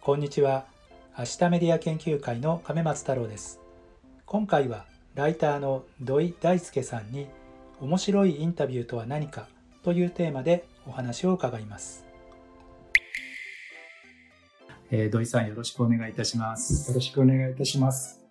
こんにちは。明日メディア研究会の亀松太郎です。今回はライターの土井大輔さんに面白いインタビューとは何かというテーマでお話を伺います。えー、土井さんよろしくお願いいたします。よろしくお願いいたします。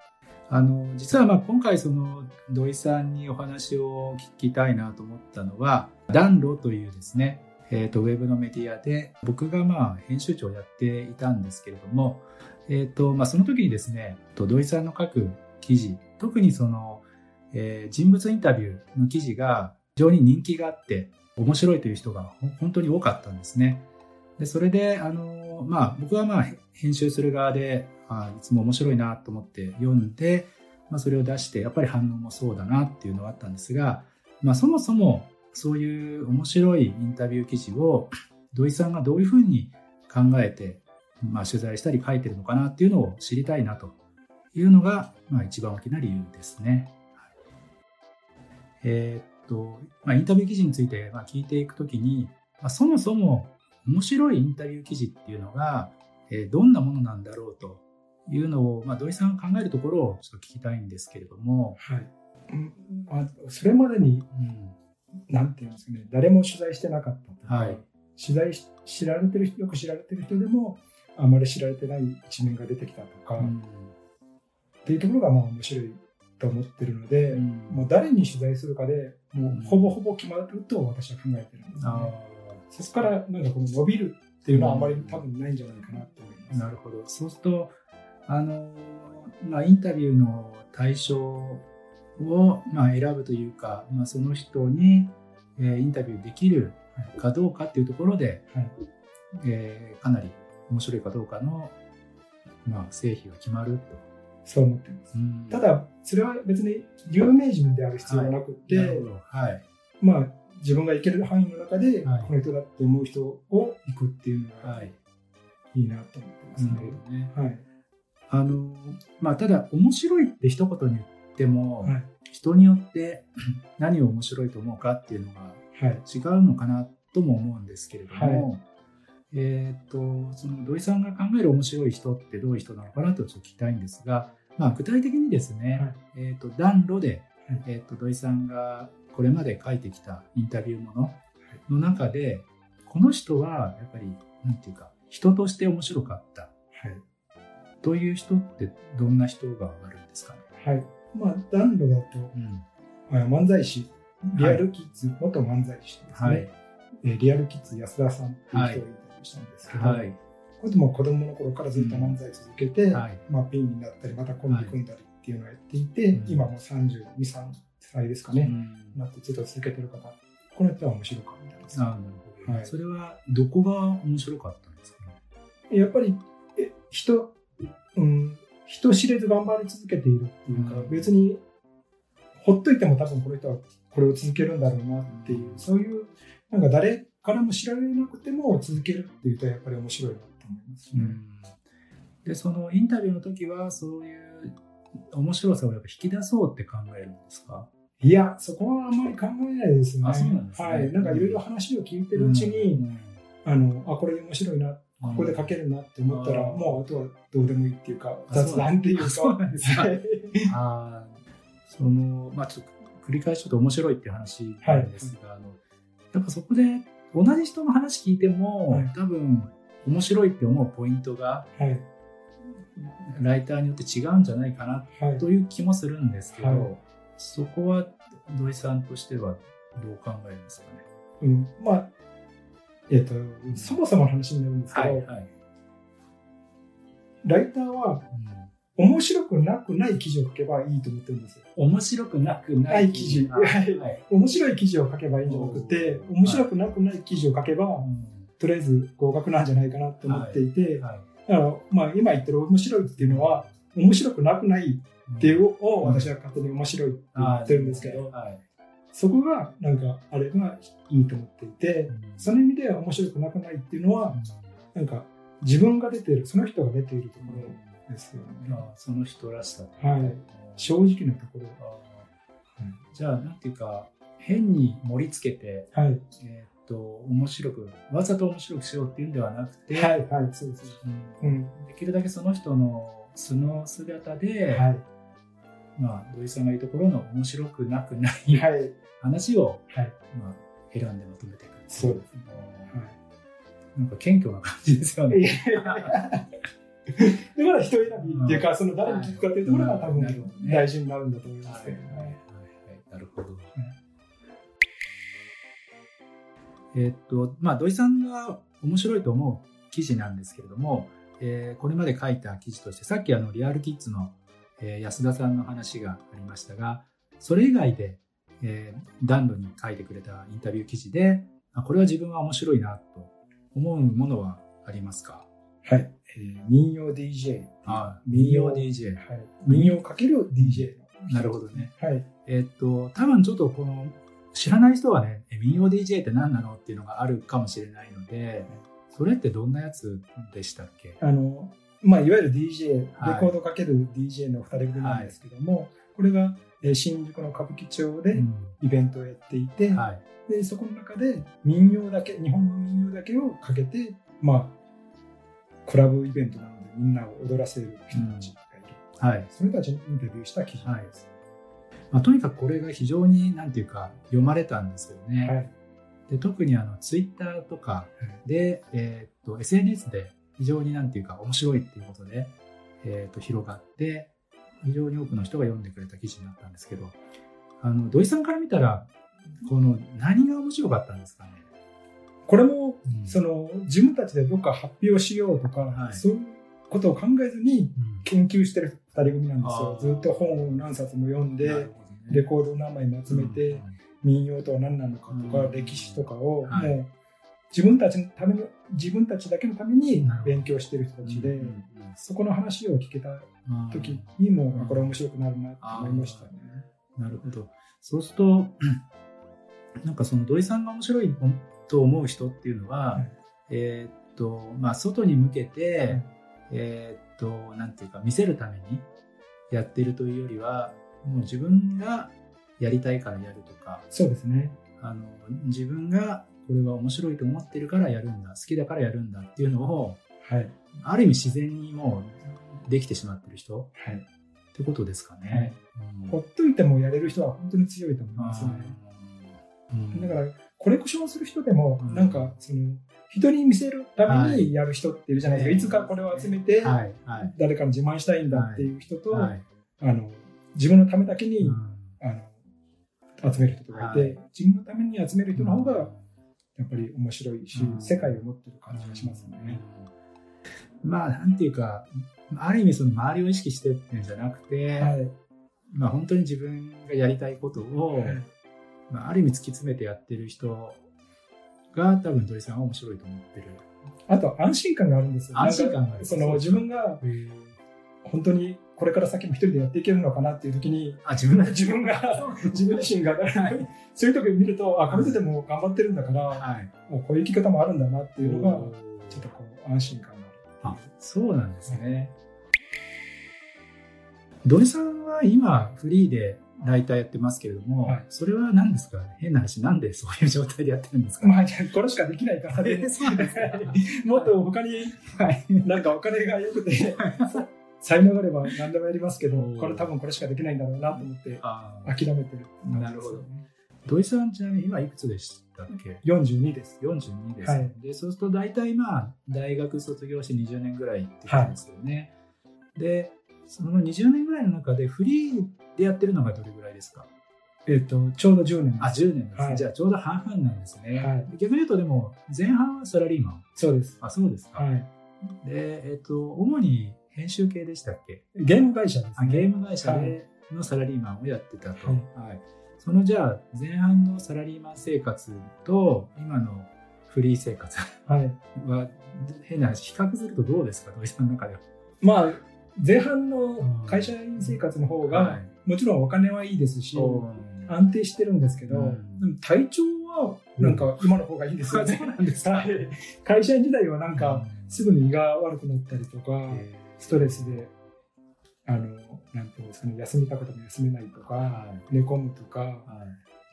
あの実はまあ今回その土井さんにお話を聞きたいなと思ったのは暖炉というですねえーと、ウェブのメディアで僕がまあ編集長をやっていたんですけれども、えーとまあ、その時にですね土井さんの書く記事特にその、えー、人物インタビューの記事が非常に人気があって面白いという人が本当に多かったんですね。でそれであの、まあ、僕はまあ編集する側であいつも面白いなと思って読んで、まあ、それを出してやっぱり反応もそうだなっていうのはあったんですが、まあ、そもそもそういう面白いインタビュー記事を土井さんがどういうふうに考えて、まあ、取材したり書いてるのかなっていうのを知りたいなというのが、まあ、一番大きな理由ですね。えー、っと、まあ、インタビュー記事について、まあ、聞いていくときに、まあ、そもそも面白いインタビュー記事っていうのが、えー、どんなものなんだろうというのを、まあ、土井さんが考えるところをちょっと聞きたいんですけれども。はい。まあ、それまでに、うんなんていうんですかね、誰も取材してなかったとか、はい、取材知られてる人、よく知られてる人でも、あまり知られてない一面が出てきたとか、うん、っていうところがまあ面白いと思ってるので、うん、もう誰に取材するかでもうほぼほぼ決まると私は考えてるんですね。そこからなんかこの伸びるっていうのはあまり多分ないんじゃないかなと思います。なるほど。そうすると、あの、まあ、インタビューの対象を、まあ、選ぶというか、まあ、その人に、えー、インタビューできるかどうかっていうところで、はい、えー、かなり面白いかどうかの、まあ、成否が決まると。そう思ってます。ただ、それは別に有名人である必要はなくて、はいはい、まあ、自分が行ける範囲の中で、この人だって思う人を行くっていうのがい。いなと思ってますね。ね。はい、あのまあ、ただ、面白いって一言に言っても、はい、人によって 何を面白いと思うかっていうのが違うのかなとも思うんですけれども、はい、えっ、とその土井さんが考える面白い人ってどういう人なのかなとちょっと聞きたいんですが、まあ、具体的にですね、はい、えーと、暖炉で、えーと、土井さんがこれまで書いてきたインタビューものの中でこの人はやっぱりなんていうか人として面白かった、はい、という人ってどんな人があるんですか？ね。はい。まあ、暖炉だと、うん、漫才師、リアルキッズ、はい、元漫才師ですね、はい、えリアルキッズ安田さんっていう人がいたりしたんですけど、はい、これでも子供の頃からずっと漫才続けて、うん、まあ、ピンになったり、またコンビ組んだりっていうのをやっていて、今も32、3歳ですかね、うん、なってずっと続けてる方、この人は面白かったです。なるほど。はい、それはどこが面白かったんですかね？やっぱりえ人、うん、人知れず頑張り続けているっていうか、うん、別にほっといても多分この人はこれを続けるんだろうなっていう、そういうなんか誰からも知られなくても続けるっていうとやっぱり面白いなと思います、ね、うん、でそのインタビューの時はそういう面白さをやっぱ引き出そうって考えるんですか？いや、そこはあんまり考えないですね。あ、そうなんですね。はい。なんかいろいろ話を聞いてるうちに、うん、あの、あ、これ面白いなここで書けるなって思ったら、もうあとはどうでもいいっていうか、雑談っていうか。そうなんですね。あその、まあちょっと繰り返しちょっと面白いっていう話なんですが、はい、あのやっぱそこで同じ人の話聞いても、はい、多分面白いって思うポイントが、はい、ライターによって違うんじゃないかなという気もするんですけど、そこは土井さんとしてはどう考えますかね？うん、まあえっ、と、そもそもの話になるんですけど、はいはい、ライターは、うん、面白くなくない記事を書けばいいと思ってるんですよ。面白くなくない記事。はい、面白い記事を書けばいいんじゃなくて、面白くなくない記事を書けば、はい、とりあえず合格なんじゃないかなと思っていて、はい、だからまあ今言ってる面白いっていうのは、面白くなくないっていうのを私は勝手に面白いって言ってるんですけど、はいそこがなんかあればいいと思っていて、その意味では面白くなくないっていうのは、なんか自分が出てる、その人が出ているところですよね。その人らしさはい。正直なところ。じゃあなんていうか変に盛り付けて、はい。えーっと面白くわざと面白くしようっていうんではなくて、はい、はい、そうでうん。できるだけその人の素の姿で、はい。まあ土井さんが言うところの面白くなくないはい。話を、はい。まあ、選んでまとめていくそうですね。なんか謙虚な感じですよはい。いね。だから人選びっていうか、その誰に聞くかっていうところが多分大事になるんだと思いますはいはい。なるほど。えーっと、まあ、土井さんが面白いと思う記事なんですけれども、えーこれまで書いた記事として、さっきあの、リアルキッズの、えー安田さんの話がありましたが、それ以外で、えー暖炉に書いてくれたインタビュー記事で、あこれは自分は面白いなと思うものはありますか？はい。えー民謡 DJ。あ民謡 DJ。はい。民謡かける DJ の。なるほどね。はい。えっと、多分ちょっとこの、知らない人はね、え民謡 DJ って何なの？っていうのがあるかもしれないので、それってどんなやつでしたっけ？あの、まあ、いわゆる DJ、はい。レコードかける DJ の二人組なんですけども、これが、えー新宿の歌舞伎町でうん。イベントをやっていて、はい。でそこの中で民謡だけ日本の民謡だけをかけてまあクラブイベントなのでみんなを踊らせる人たちがいる、はい。それたちにインタビューした記事です、まあ、とにかくこれが非常に、なんていうか、読まれたんですよね。はい。で特にあの、ツイッターとかで、えっと、SNS で非常になんていうか、面白いっていうことで、えっと、広がって、非常に多くの人が読んでくれた記事になったんですけど、あの、土井さんから見たら、この、何が面白かったんですかね？これもうん。その自分たちでどっか発表しようとか、はい。そういうことを考えずにうん。研究してる二人組なんですよ。あー。ずっと本を何冊も読んで、ね。レコードを何枚も集めて、うん民謡とは何なのかとか、うん。歴史とかを、はい。もう自分たちのための自分たちだけのために勉強してる人たちで、そこの話を聞けたうん時にも、これ面白くなるなって思いましたね。なるほど。そうすると、なんかその土井さんが面白いと思う人っていうのは、はいえーっと、まあ、外に向けて、はいえーっと、なんていうか、見せるためにやってるというよりは、もう自分がやりたいからやるとか、そうですね。あの、自分がこれは面白いと思ってるからやるんだ、好きだからやるんだっていうのを、はい。ある意味自然にもうできてしまってる人はい。ってことですかね。うんほっといてもやれる人は本当に強いと思いますね。うんだから、コレクションする人でも、うんなんか、その、人に見せるためにやる人っているじゃないですか。はいいつかこれを集めて、はい、はい。誰かに自慢したいんだっていう人と、はいあの、自分のためだけに、うんあの、集める人がいて、はい自分のために集める人の方が、やっぱり面白いし、うん世界を持ってる感じがしますね。まあ、なんていうか、ある意味その周りを意識してっていうんじゃなくて、はい。まあ本当に自分がやりたいことを、はいまあ、ある意味突き詰めてやってる人が多分土井さんは面白いと思ってる。あと安心感があるんですよ。安心感があるその自分が本当にこれから先も一人でやっていけるのかなっていう時に、あ、自分が？自分が、自分自身が、そういう時を見ると、あ、この人でも頑張ってるんだから、はい。もうこういう生き方もあるんだなっていうのが、ちょっとこう安心感がああ、そうなんですね。土井さんは今フリーでライターやってますけれども、はいそれは何ですか？変な話、なんでそういう状態でやってるんですか、る。まあ、じゃあこれしかできないからね。もっと他に、はい。なんかお金が良くて、才能があれば何でもやりますけどこれ多分これしかできないんだろうなと思ってあ諦めてる。なるほど。土井さんちなみに今いくつでしたっけ？42です。42です、はい。でそうすると大体まあ大学卒業して20年ぐらいってことですよね、でその20年ぐらいの中でフリーでやってるのがどれぐらいですか？えっ、と、ちょうど10年です。あ10年です、ね。はい。じゃあちょうど半々なんですね、はい。逆に言うとでも前半はサラリーマン。そうです。あそうですか、はい。でえっ、と主に編集系でしたっけ？ゲーム会社ですね。あゲーム会社はいでのサラリーマンをやってたと、はい。はい。そのじゃあ前半のサラリーマン生活と今のフリー生活。はい。は変な話比較するとどうですか？土井さんの中では。まあ、前半の会社員生活の方が、もちろんお金はいいですし、あ安定してるんですけど、うん。でも体調はなんか今の方がいいんですよね。そうなん会社員時代はなんかすぐに胃が悪くなったりとか、ストレスで、あのなんていうんですかね休みたくても休めないとか、はい寝込むとかは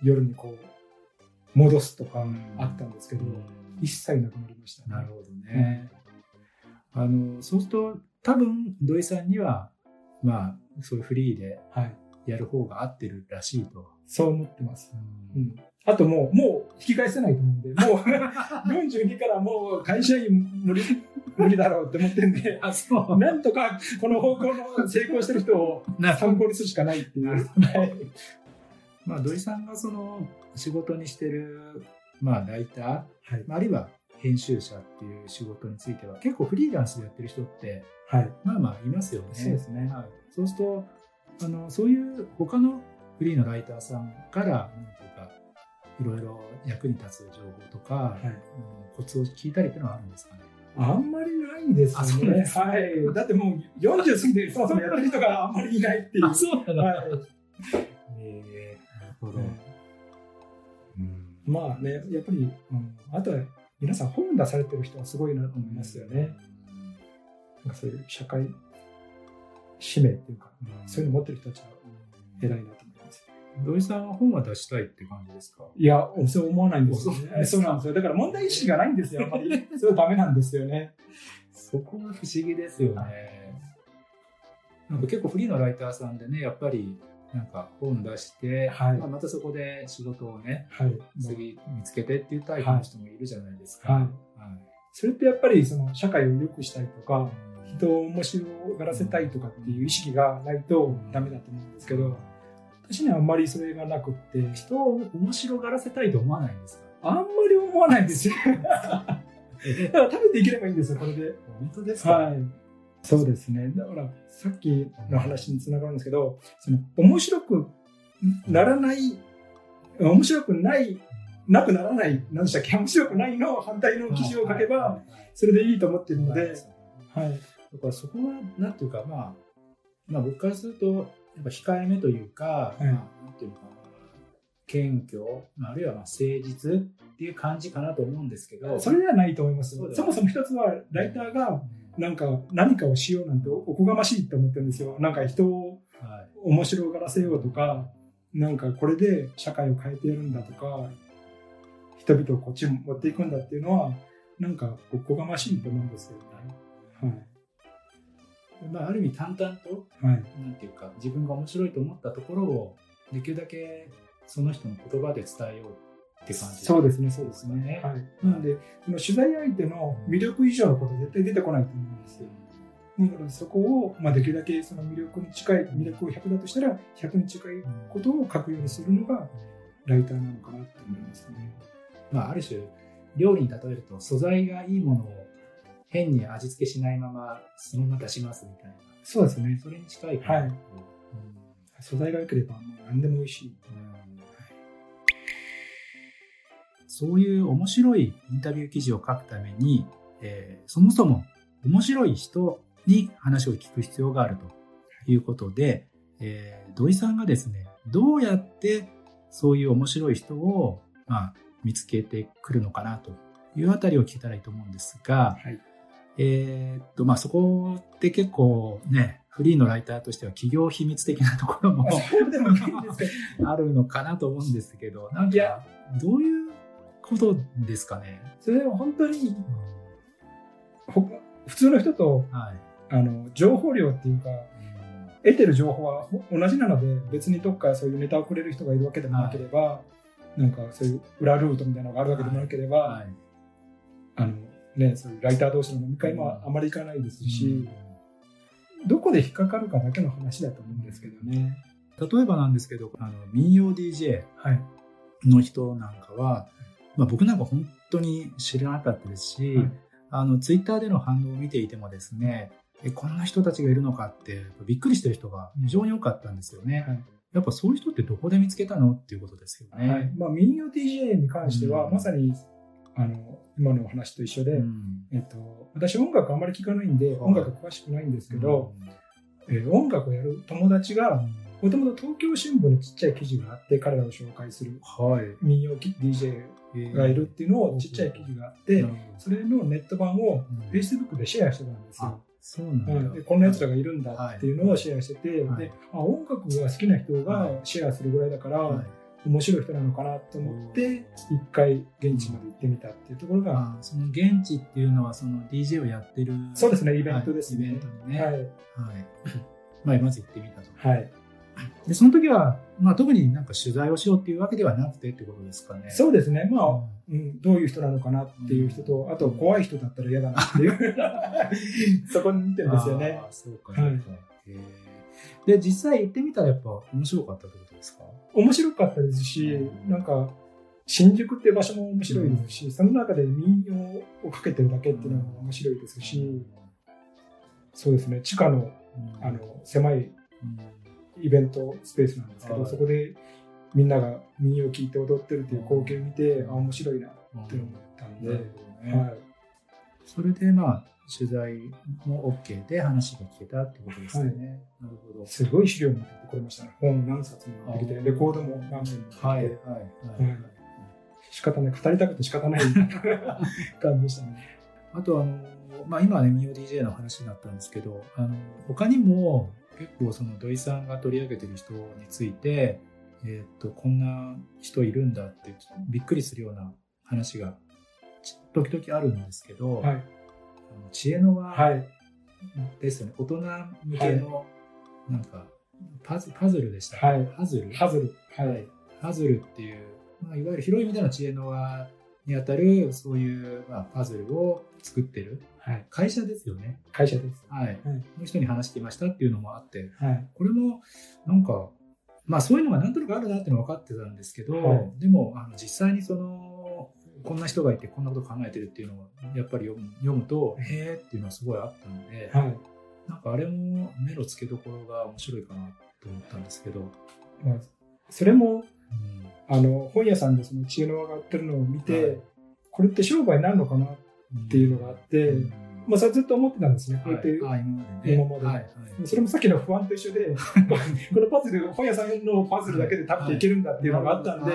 い夜にこう戻すとかうんあったんですけど、うん一切なくなりましたね。なるほどね。あのそうすると多分土井さんにはまあそういうフリーではい、やる方が合ってるらしいと。そう思ってます。ううんん、あともう、もう引き返せないと思うんで、もう 42 からもう会社員無理無理だろうって思ってんで、あそうなんとかこの方向の成功してる人をな参考にするしかないっていう。なるはいまあ土井さんがその仕事にしてるまあライター、はいまああるいは編集者っていう仕事については結構フリーランスでやってる人ってはい。まあまあいますよね。そうですねはい、そうするとあのそういう他のフリーのライターさんからなんていうかいろいろ役に立つ情報とか、はいうんコツを聞いたりっていうのはあるんですかね？あんまりないですね。はい。だってもう40過ぎてそもそもやってる人があんまりいないっていう。そうなはい。えー、なるほど。まあね、やっぱり、うん、あとは皆さん本出されてる人はすごいなと思いますよね。なんかそういう社会使命っていうか、うんそういうの持ってる人たちは偉いなと。土井さんは本は出したいって感じですか？いや、そう思わないんですよそうね。そうなんですよ。だから問題意識がないんですよ、あんまり。それはダメなんですよね。そこが不思議ですよね。なんか結構フリーのライターさんでね、やっぱりなんか本出して、はいまあ、またそこで仕事をね、はい。次見つけてっていうタイプの人もいるじゃないですか。はいはいそれってやっぱりその社会を良くしたいとか、うん人を面白がらせたいとかっていう意識がないとダメだと思うんですけど、私にはあんまりそれがなくって、人を面白がらせたいと思わないんですかあんまり思わないんですよ。だから食べていければいいんですよ、これで。本当ですか、はい。そうですね。だから、さっきの話につながるんですけど、その、面白くならない、面白くない、なくならない、何でしたっけ、面白くないの反対の記事を書けば、それでいいと思ってるので、はい。だからそこは、なんていうか、まあ、まあ僕からすると、やっぱ控えめというか、い。まあ、なんていうのかな、謙虚、まああるいはまあ誠実っていう感じかなと思うんですけど、それではないと思います。そもそも一つは、ライターが、うん。なんか、何かをしようなんておこがましいって思ってるんですよ。なんか人をはい面白がらせようとか、なんかこれで社会を変えてやるんだとか、人々をこっちに持っていくんだっていうのは、なんかおこがましいと思うんですよね。まあ、ある意味淡々と、はい。はい。なんていうか、自分が面白いと思ったところを、できるだけその人の言葉で伝えようって感じそうですね、そうですね。ははい。なので、その取材相手の魅力以上のことは絶対出てこないと思うんですよ。だからそこを、まあ、できるだけその魅力に近い、魅力を100だとしたら、100に近いことを書くようにするのが、ライターなのかなと思いますね。まあ、ある種、料理に例えると、素材がいいものを変に味付けしないまま、そのまま出しますみたいな。そうですね。それに近いかなはい素材が良ければ、もう何でも美味しい。うんそういう面白いインタビュー記事を書くために、えーそもそも面白い人に話を聞く必要があるということで、えー土井さんがですね、どうやってそういう面白い人を、まあ、見つけてくるのかなというあたりを聞けたらいいと思うんですが、はい。えーっと、まあ、そこって結構ね、フリーのライターとしては企業秘密的なところもあ るのかなと思うんですけど、なんか、どういうことですかね？それは本当に、ほ普通の人と、はい。あの、情報量っていうか、得てる情報はほ同じなので、別にどっかそういうネタをくれる人がいるわけでもなければ、なんかそういう裏ルートみたいなのがあるわけでもなければ、はい。あの、ね、そういうライター同士の飲み会もあまり行かないですし、どこで引っかかるかだけの話だと思うんですけどね。例えばなんですけど、あの民謡 DJ はい。の人なんかは、まあ、僕なんか本当に知らなかったですし、はい。あのツイッターでの反応を見ていてもですねえこんな人たちがいるのかってびっくりしてる人が非常に多かったんですよね、はい。やっぱそういう人ってどこで見つけたのっていうことですよね、はい。まあ、民謡 DJ に関しては、うん。まさに、あの、今のお話と一緒で、うん。えっと、私音楽あんまり聞かないんで、音楽詳しくないんですけど、えー音楽をやる友達が、もともと東京新聞にちっちゃい記事があって、彼らを紹介するはい。民謡 DJ がいるっていうのをちっちゃい記事があって、それのネット版をうん。Facebook でシェアしてたんですよ。そうなんでこんな奴らがいるんだっていうのをシェアしてて、はい。であ音楽が好きな人がシェアするぐらいだから、はい面白い人なのかなと思って一回現地まで行ってみたっていうところが、あその現地っていうのはその DJ をやってるそうですねイベントですね、はいイベントにね、はい。はい。まあ、まず行ってみたと。はい、で、その時は、まあ、特になんか取材をしようっていうわけではなくてってことですかね。そうですね。まあ、ううん、どういう人なのかなっていう人と、あと怖い人だったら嫌だなっていう そこに見てるんですよね。そうか、そうか。はい。へーで、実際行ってみたらやっぱ面白かったってことですか？面白かったですしなんか新宿って場所も面白いですし、その中で民謡をかけてるだけっていうのも面白いですし、そうですね地下のうん。あの狭いうん。イベントスペースなんですけど、はい。そこでみんなが民謡を聴いて踊ってるっていう光景を見て、あ面白いなって思ったんで、はい、それでまあ取材も OK で話が聞けたってことですよね。なるほど。すごい資料持ってこれましたね本何冊も持ってきてあレコードも何枚も持ってきて、はいはいはい。仕方ない語りたくて仕方ない 感じでしたね。あとあの、まあ、今はね、ミオ DJ の話になったんですけど、あの他にも結構その土井さんが取り上げてる人について、えーっと、こんな人いるんだってびっくりするような話がち時々あるんですけど、はいあの知恵の輪はい。ですよね、大人向けのなんかパズパズルでした、はい。パズル？ハズル。はい、はい、パズルっていう、まあ、いわゆる広い意味での知恵の輪にあたるそういう、まあ、パズルを作ってるはい、会社ですよね。会社です。はい。はい。その人に話してきましたっていうのもあって、はい。これもなんか、まあそういうのがなんとなくあるなっていうのは分かってたんですけど、はい。でもあの実際にその、こんな人がいてこんなこと考えてるっていうのをやっぱり読む読むと、へーっていうのはすごいあったんで、はい。なんかあれも目の付けどころが面白いかなと思ったんですけど、まあ、それもうん。あの本屋さんでその知恵の輪が売ってるのを見て、はい。これって商売になるのかなっていうのがあって、うんまあ、それずっと思ってたんですね。こうやって、はい、あ今までね。それもさっきの不安と一緒で、このパズル、本屋さんのパズルだけで食べていけるんだっていうのがあったんで、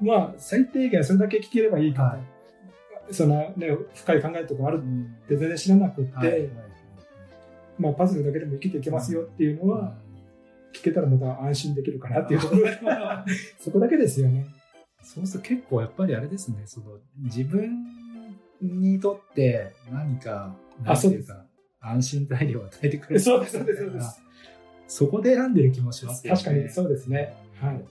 まあ、最低限それだけ聞ければいいかはと。そんなね、深い考えとかあるっうん。て全然知らなくって、まあ、パズルだけでも生きていけますよっていうのは、聞けたらまた安心できるかなっていうところで、そこだけですよね。そうすると結構やっぱりあれですね、その自分にとって何か、あなんていうか、安心材料を与えてくれる。そうですそうですそうです。そこで選んでる気もしますよね。確かにそうですね。はい。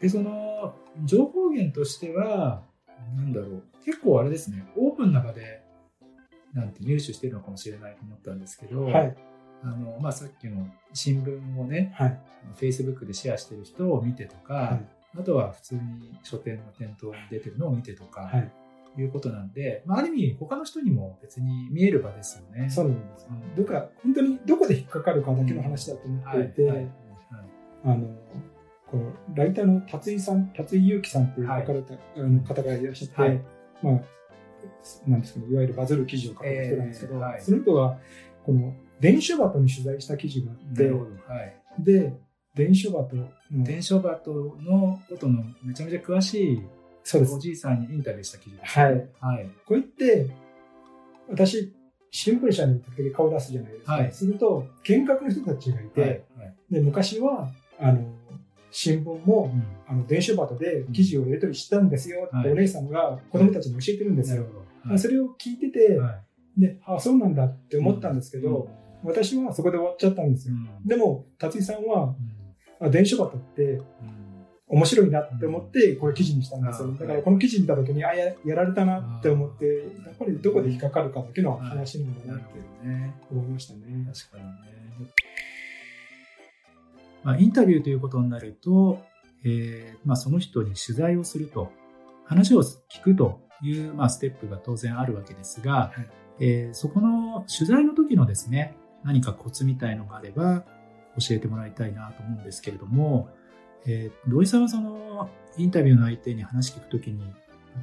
で、その、情報源としては、なんだろう、結構あれですね、オープンな場で、なんて入手してるのかもしれないと思ったんですけど、はい。あの、まあ、さっきの新聞をね、はい。Facebook でシェアしてる人を見てとか、はいあとは普通に書店の店頭に出てるのを見てとか、はい。い、うことなんで、まあ、ある意味他の人にも別に見える場ですよね。そうなんです。うんどっか、本当にどこで引っかかるかだけの話だと思っていて、はいはいはいあの、こうライターの達井さん、達井祐樹さんっていう書かれた、あの方がいらっしゃって、はいまあ、なんですかね、いわゆるバズる記事を書く人なんですけど、えーはいその人が、この、電書バトに取材した記事があってなる、ほど。はい。で、電書バト書バトのことのめちゃめちゃ詳しいそうです。お。じいさんにインタビューした記事です、はい。はい。こう言って、私、新聞社に時々顔出すじゃないですか。はい。すると、見学の人たちがいて、はい。はい。で昔は、あの、新聞も、うん。あの電書バトで記事をやり取りしたんですよってはい。お姉さんが子供たちに教えてるんですよ。はい。それを聞いてて、はい。で、あ、そうなんだって思ったんですけど、私はそこで終わっちゃったんですよ。うん。でも、達井さんは、うん。あ電書バトってうん面白いなって思って、これ記事にしたんですよ。うんだからこの記事見た時に、あ、ややられたなって思って、やっぱりどこで引っかかるかだけの話なんだなって。思いましたね。確かにね。まあ、インタビューということになると、えーまあ、その人に取材をすると、話を聞くという、まあ、ステップが当然あるわけですが、はいえーそこの取材の時のですね、何かコツみたいのがあれば教えてもらいたいなと思うんですけれども、えー土井さんはそのインタビューの相手に話聞くときに、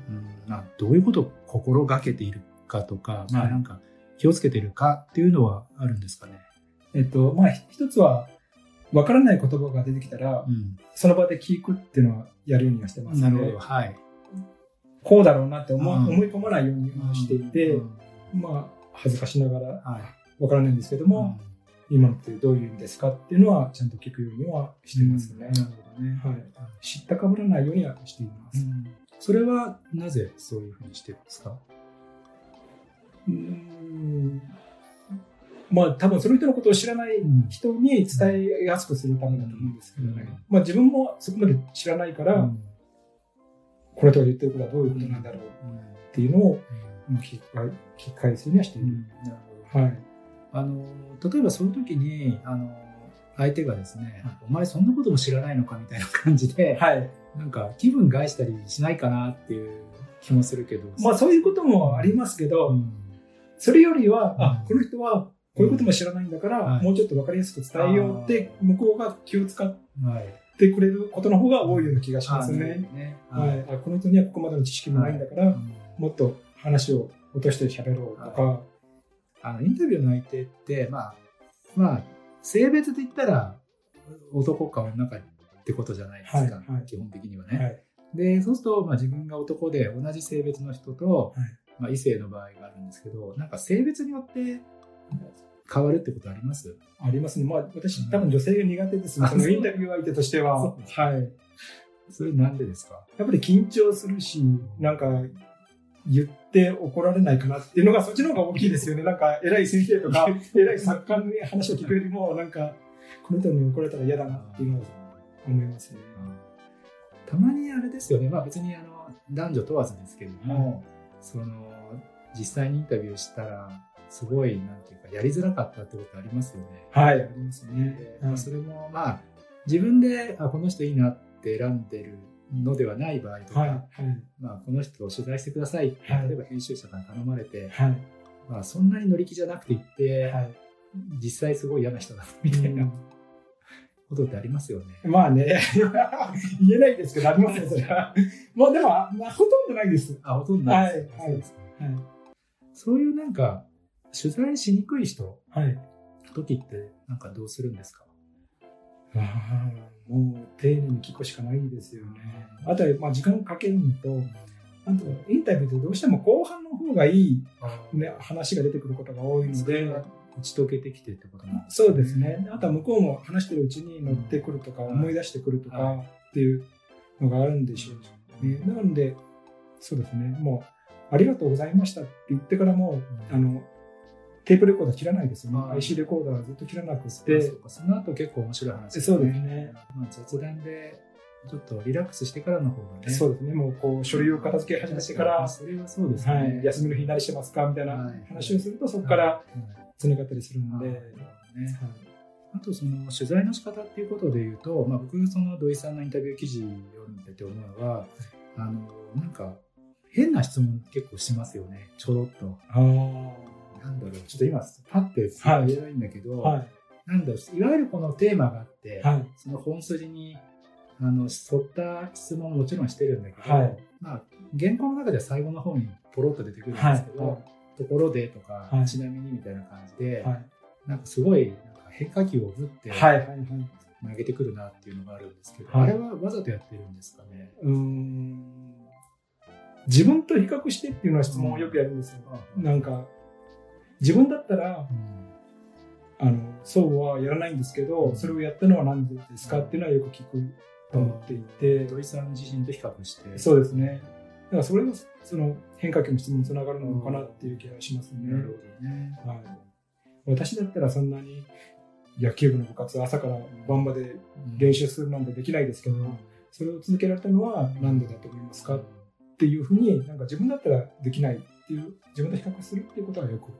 うんまあ、どういうことを心がけているかとか、まあはいなんか気をつけているかっていうのはあるんですかね？えっと、まあ、一つは、わからない言葉が出てきたら、うんその場で聞くっていうのはやるようにはしてますねなるほど。。はい。こうだろうなって思,、うん思い込まないようにはしていて、うんまあ、恥ずかしながらはい。わからないんですけども、今のってどういう意味ですかっていうのはちゃんと聞くようにはしてますね。なるほどね。はい、知ったかぶらないようにはしています。それはなぜそういうふうにしてるんですか？うーんまあ多分その人のことを知らない人に伝えやすくするためだと思うんですけどね。うんまあ自分もそこまで知らないから、うんこれとか言ってることはどういうことなんだろうっていうのをまあ聞き返聞き返すようにはしている。なるほど。はい。あの、例えばその時に、あの、相手がですねはい、お前そんなことも知らないのかみたいな感じで、はい。なんか気分害したりしないかなっていう気もするけど。まあそういうこともありますけど、うんそれよりは、うんあ、この人はこういうことも知らないんだから、はいもうちょっとわかりやすく伝えようって、向こうが気を使っはい。てくれることの方が多いような気がしますね。ね。はい。あこの人にはここまでの知識もないんだから、うんもっと話を落として喋ろうとか、あのインタビューの相手って、まあ、まあ、性別で言ったら男か女かってことじゃないですか、はいはい基本的にはね。はい。で、そうすると、まあ、自分が男で同じ性別の人と、はいまあ、異性の場合があるんですけど、なんか性別によって変わるってことあります？ありますね。まあ私多分女性が苦手ですね。あそのインタビュー相手としては。はい。それなんでですか？やっぱり緊張するし、なんか言って怒られないかなっていうのがそっちの方が大きいですよね。なんか偉い先生とか 偉い作家の話を聞くよりも、なんかこの人に怒られたら嫌だなっていうのは思いますね。たまにあれですよね、まあ、別にあの男女問わずですけれども、その実際にインタビューしたらすごいなんていうかやりづらかったってことありますよね。はい、ありますねで。まあそれもまあ自分であこの人いいなって選んでるのではない場合とか、はい、はい、まあ、この人を取材してくださいって、はい例えば編集者から頼まれて、はい、まあ、そんなに乗り気じゃなくて行って、はい。実際すごい嫌な人だみたいなうんことってありますよね。まあね、言えないですけど、ありますよ、それは。まあでも、まあ、ほとんどないです。あほとんどないですかはいはい。そういうなんか取材しにくい人はい。時ってなんかどうするんですか？ああもう丁寧に聞くしかないですよね。あとは、まあ、時間かけるのと、あと、インタビューってどうしても後半の方がいい、ね、話が出てくることが多いので、打ち解けてきてってことなんですそうですね。あとは向こうも話してるうちに乗ってくるとか、うん思い出してくるとはかっていうのがあるんでしょうね。なので、そうですね。もう、ありがとうございましたって言ってからも、うんあの、テープレコーダー切らないですよね。はい。IC レコーダーはずっと切らなくそて、うかその後結構面白い話そうですね。まあ、雑談でちょっとリラックスしてからの方がね。そうですね。もう、こう、書類を片付け始めてから、それはそうですね、はい、休みの日何してますかみたいなはい。話をすると、そこからはい。つながったりするので、はい。はい。ねあとその取材の仕方っていうことで言うと、まあ、僕その土井さんのインタビュー記事読んでて思うのはあのなんか変な質問結構しますよね。ちょろっと。あなんだろうちょっと今パッてはい。言えないんだけど、あ、はい、なんだろういわゆるこのテーマがあって、はい、その本筋にあの沿った質問ももちろんしてるんだけど、はい。まあ、原稿の中では最後の方にポロッと出てくるんですけど、はい。ところでとか、はい。ちなみにみたいな感じで、はい、なんかすごいなんか変化球を打って。投げてくるなっていうのがあるんですけど、はい。あれはわざとやってるんですかね？うーん。自分と比較してっていうのは質問をよくやるんですよ。なんか、自分だったら、あの、そうはやらないんですけど、うんそれをやったのは何でですかっていうのはよく聞くと思っていて、土井さん自身と比較して。そうですね。だからそれがその変化球の質問につながるのかなっていう気がしますね。なるほどね。はい、私だったらそんなに野球部の部活朝から晩まで練習するなんてできないですけど、それを続けられたのは何でだと思いますかっていうふうになんか自分だったらできないっていう自分と比較するっていうことはよく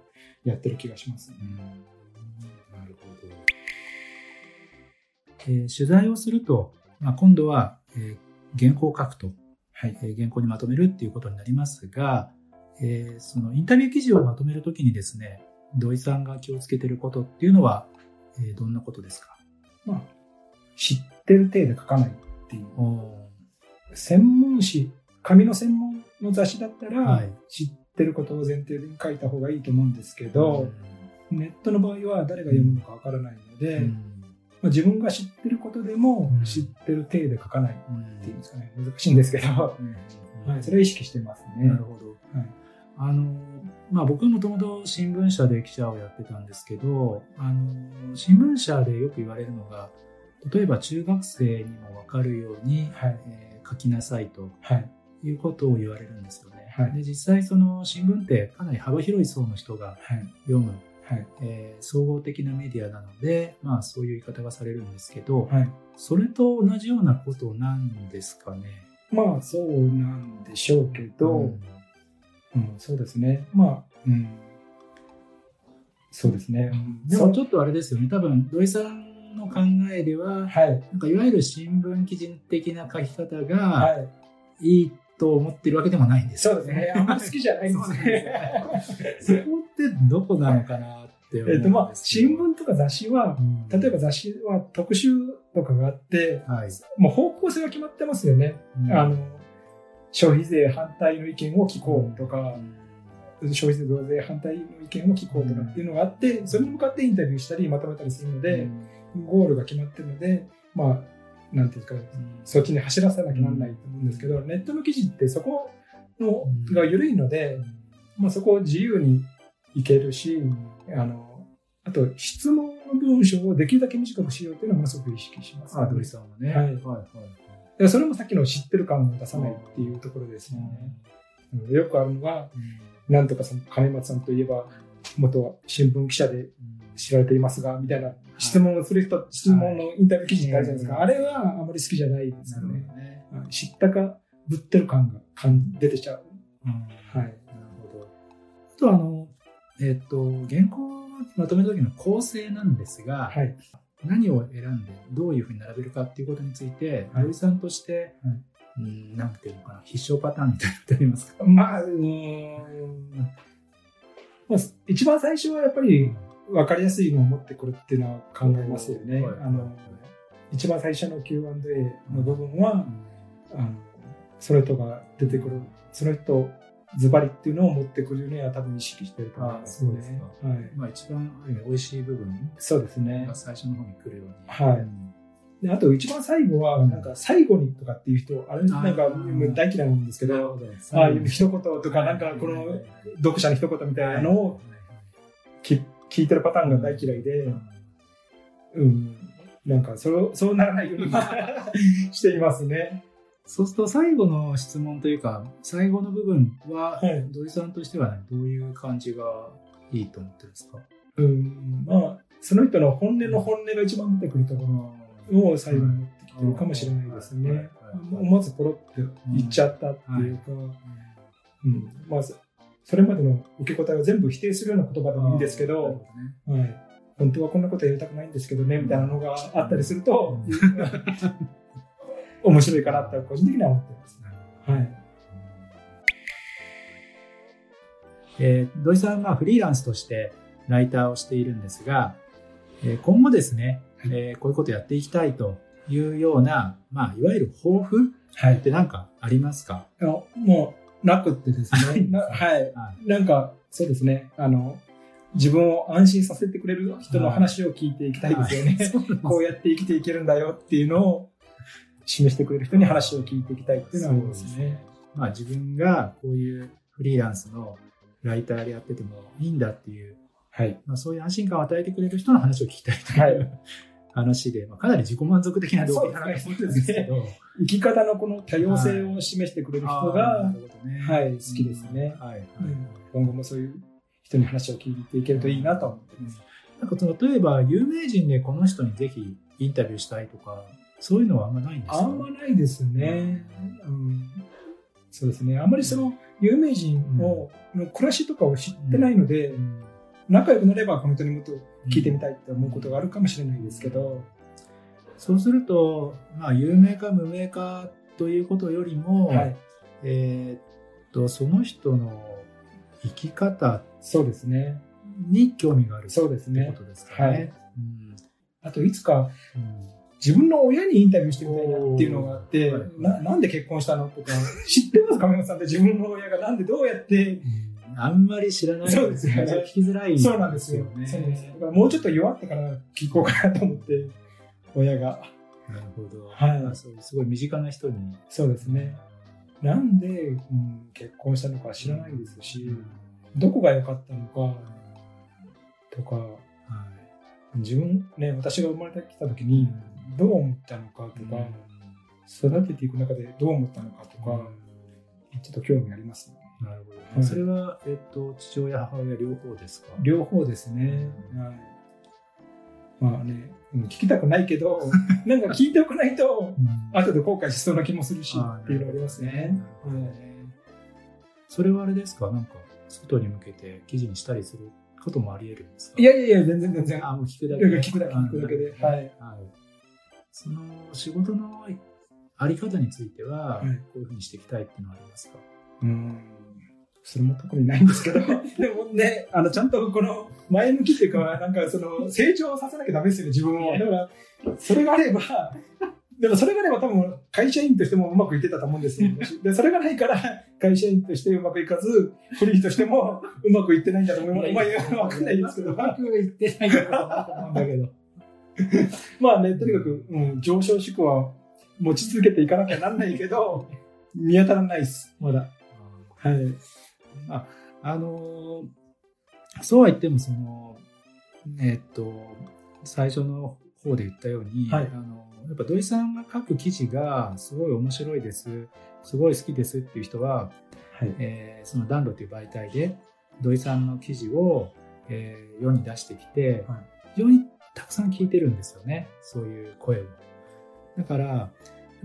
やってる気がしますね。うんなるほど。えー取材をすると、まあ、今度は、えー原稿を書くと、はい。えー原稿にまとめるっていうことになりますが、えーそのインタビュー記事をまとめるときにですね、土井さんが気をつけてることっていうのは、えーどんなことですか？まあ、知ってる体で書かないっていう。専門誌、紙の専門の雑誌だったら、はい知ってることを前提に書いた方がいいと思うんですけど、ネットの場合は誰が読むのかわからないので、うん。まあ、自分が知ってることでもうん。知ってる体で書かないっうんていうんですかね、難しいんですけど、うん。はい、それは意識してますね。なるほど。はい。あの、まあ僕もともと新聞社で記者をやってたんですけど、あの、新聞社でよく言われるのが、例えば中学生にもわかるように、はい。えー書きなさいとはい。いうことを言われるんですよね。はい。で実際その新聞ってかなり幅広い層の人がはい。読む、はい。えー総合的なメディアなので、まあそういう言い方がされるんですけど、はい。それと同じようなことなんですかね？まあそうなんでしょうけど、うん。うんそうですね。まあ、うん、そうですね、うん。でもちょっとあれですよね、多分土井さんの考えでは、はい。なんかいわゆる新聞記事的な書き方はがい。いいと思ってるわけでもないんです。よそうですね。あんまり好きじゃないんですね。そこってどこなのかなって思うんえっとまあ新聞とか雑誌はうん。例えば雑誌は特集とかがあってはい。もう方向性が決まってますよね、うん。あの消費税反対の意見を聞こうとか、うん。消費税増税反対の意見を聞こうとかっていうのがあって、それに向かってインタビューしたりまとめたりするので、ゴールが決まってるので、まあ、なんていうかね、そっちに走らせなきゃならないと思うんですけど、ネットの記事ってそこのうんが緩いので、まあ、そこを自由にいけるし、あの、あと質問の文章をできるだけ短くしようっていうのはすごく意識します、あ、土井さんはね。はい。はいはいでそれもさっきの知ってる感を出さないっていうところですよね。うん。よくあるのが、なんとかさん、金松さんといえば、元新聞記者で知られていますが、みたいな質問をする人、質問のインタビュー記事ってあるじゃないですか。はいあれはあまり好きじゃないですよね。知ったかぶってる感が感出てきちゃう。うんはい。なるほど。あとあの、えっ、と、原稿をまとめる時の構成なんですが、はい。何を選んでどういうふうに並べるかっていうことについて、はいさんとして、はいうん、なんていうのかな、必勝パターンみたいなのってありますか？まあ、うーん。まあ、一番最初はやっぱり分かりやすいのを持ってくるっていうのは考えますよね。はいあの、一番最初の Q&A の部分は、うんあの、その人が出てくる、その人ズバリっていうのを持ってくるには多分意識してると思いますあそうですね。かはい。まあ一番美味しい部分そうですねが。最初の方に来るように。はいうんであと一番最後は、なんか最後にとかっていう人、あれなんか大嫌いなんですけど。ああいう一言とか、なんかこの読者の一言みたいなのをき聞いてるパターンが大嫌いで、うん、なんかそうそうならないように していますね。そうすると最後の質問というか、最後の部分は、はい。土井さんとしてはどういう感じがいいと思ってるんですか？うん、まあ、その人の本音の本音が一番出てくるところを最後に持ってきてるかもしれないですね。はい思わずポロって言っちゃったっていうか、うん。まあ、そそれまでの受け答えを全部否定するような言葉でもいいんですけど、はい、本当はこんなことやりたくないんですけどねみたいなのがあったりすると、面白いかなって個人的には思ってます。はい。えー土井さんはフリーランスとしてライターをしているんですが、えー今後ですね、えーこういうことやっていきたいというような、まあ、いわゆる抱負はいって何かありますか、あのもう、なくってですね、なはい。はい。なんか、そうですね、あの、自分を安心させてくれる人の話を聞いていきたいですよね。こうやって生きていけるんだよっていうのを示してくれる人に話を聞いていきたいっていうのはありますね。まあ、自分がこういうフリーランスのライターでやっててもいいんだっていう、はい。まあ、そういう安心感を与えてくれる人の話を聞きたいという、はい 話で、まあ、かなり自己満足的な動機なそうですね。んですけど、生き方のこの多様性を示してくれる人が、ね。はい好きですね。うんはいはい。うん。今後もそういう人に話を聞いていけるといいなと思ってます。なんか例えば有名人でこの人にぜひインタビューしたいとかそういうのはあんまないんですか？あんまないですね。うん、そうですね。あんまりその有名人を、の暮らしとかを知ってないので、うん仲良くなればこの人にもっと聞いてみたいって思うことがあるかもしれないですけど、そうすると、まあ、有名か無名かということよりも、はい。えーっとその人の生き方そうですね。に興味があるそうですね。ことですかね。はい。うんあといつかうん自分の親にインタビューしてみたいなっていうのがあって、はい。ななんで結婚したのとか、知ってます亀山さんって自分の親がなんでどうやって、あんまり知らないそうですよね聞きづらいそうなんですよ。ね。そうです。だからもうちょっと弱ってから聞こうかなと思って、親が。なるほど。はいあそうすごい身近な人に。そうですね。なんで、うん、結婚したのか知らないですし、どこが良かったのかとか、自分ね私が生まれてきた時にどう思ったのかとか、育てていく中でどう思ったのかとか、ちょっと興味ありますね。なるほど、はい、それは、えっと、父親、母親両方ですか？両方ですね。はい、まあね、聞きたくないけど、なんか聞いておかないと、後で後悔しそうな気もするし、っていうのありますね。それはあれですか？なんか、外に向けて記事にしたりすることもあり得るんですか？いやいやいや、全然全然。あ、もう聞くだけで。聞くだけ、聞くだけで。はい。はい、その仕事のあり方については、こういうふうにしていきたいっていうのはありますか？うん。それも特にないんですけど、でもね、あの、ちゃんとこの前向きっていうか、なんかその、成長させなきゃダメですよね、自分を。だから、それがあれば、でもそれがあれば多分会社員としてもうまくいってたと思うんですよ。で、それがないから会社員としてうまくいかず、フリーとしてもうまくいってないんだと思います。まあ、わかんないですけど。うまくいってないんだと思うんだけど。まあね、とにかく、うん、上昇志向は持ち続けていかなきゃなんないけど、見当たらないです、まだ。はい。あ、あのー、そうは言っても、その、えー、っと、最初の方で言ったように、はい、あのやっぱ土井さんが書く記事がすごい面白いです、すごい好きですっていう人は、はい、えー、その暖炉という媒体で土井さんの記事を、えー、世に出してきて、はい、非常にたくさん聞いてるんですよね、そういう声を。だから、や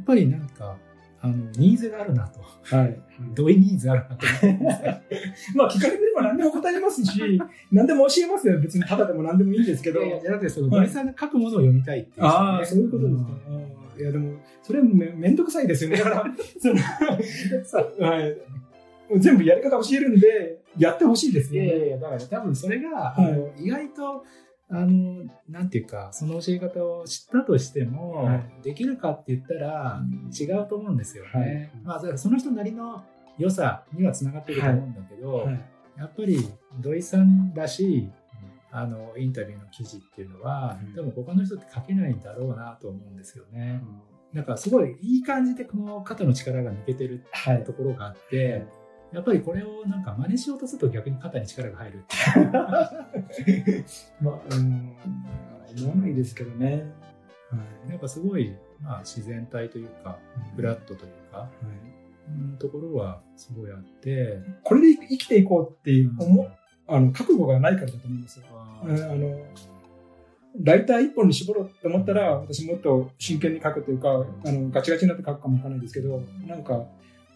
っぱりなんか、あの、ニーズがあるなと。はい。どういうニーズあるなと まあ、聞かれてれば何でも答えますし、何でも教えますよ。別にただでも何でもいいんですけど。いや、だってその、土井さんが書くものを読みたいっていう、ね、ああ、そういうことですか。いや、でも、それめめんどくさいですよね。だから、その、はい。全部やり方教えるんで、やってほしいですね。いやいやだから多分それが、はい、あの意外と、あの、なんていうか、その教え方を知ったとしても、はい、できるかって言ったら違うと思うんですよね。はい、まあ、その人なりの良さにはつながってると思うんだけど、はい、やっぱり土井さんらしいあのインタビューの記事っていうのは、多分他の人って書けないんだろうなと思うんですよね。うん、なんかすごいいい感じでこの肩の力が抜けてるところがあって、やっぱりこれをなんか真似しようとすると逆に肩に力が入る まあ、うん、思わないですけどね。はい、やっぱすごい、まあ、自然体というか、フラットというか、はい、ところはすごいあって。これで生きていこうって思、うん、あの覚悟がないからだと思いますよ。あのライター一本に絞ろうと思ったら、私もっと真剣に書くというか、あのガチガチになって書くかもわかんないですけど、なんか、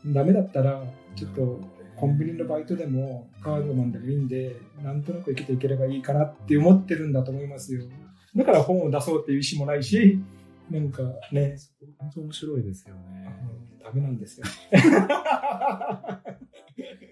ダメだったら、ちょっとコンビニのバイトでもカードマンでもいいんで、なんとなく生きていければいいかなって思ってるんだと思いますよ。だから本を出そうっていう意思もないし、なんかね。本当面白いですよね。ダメなんですよ。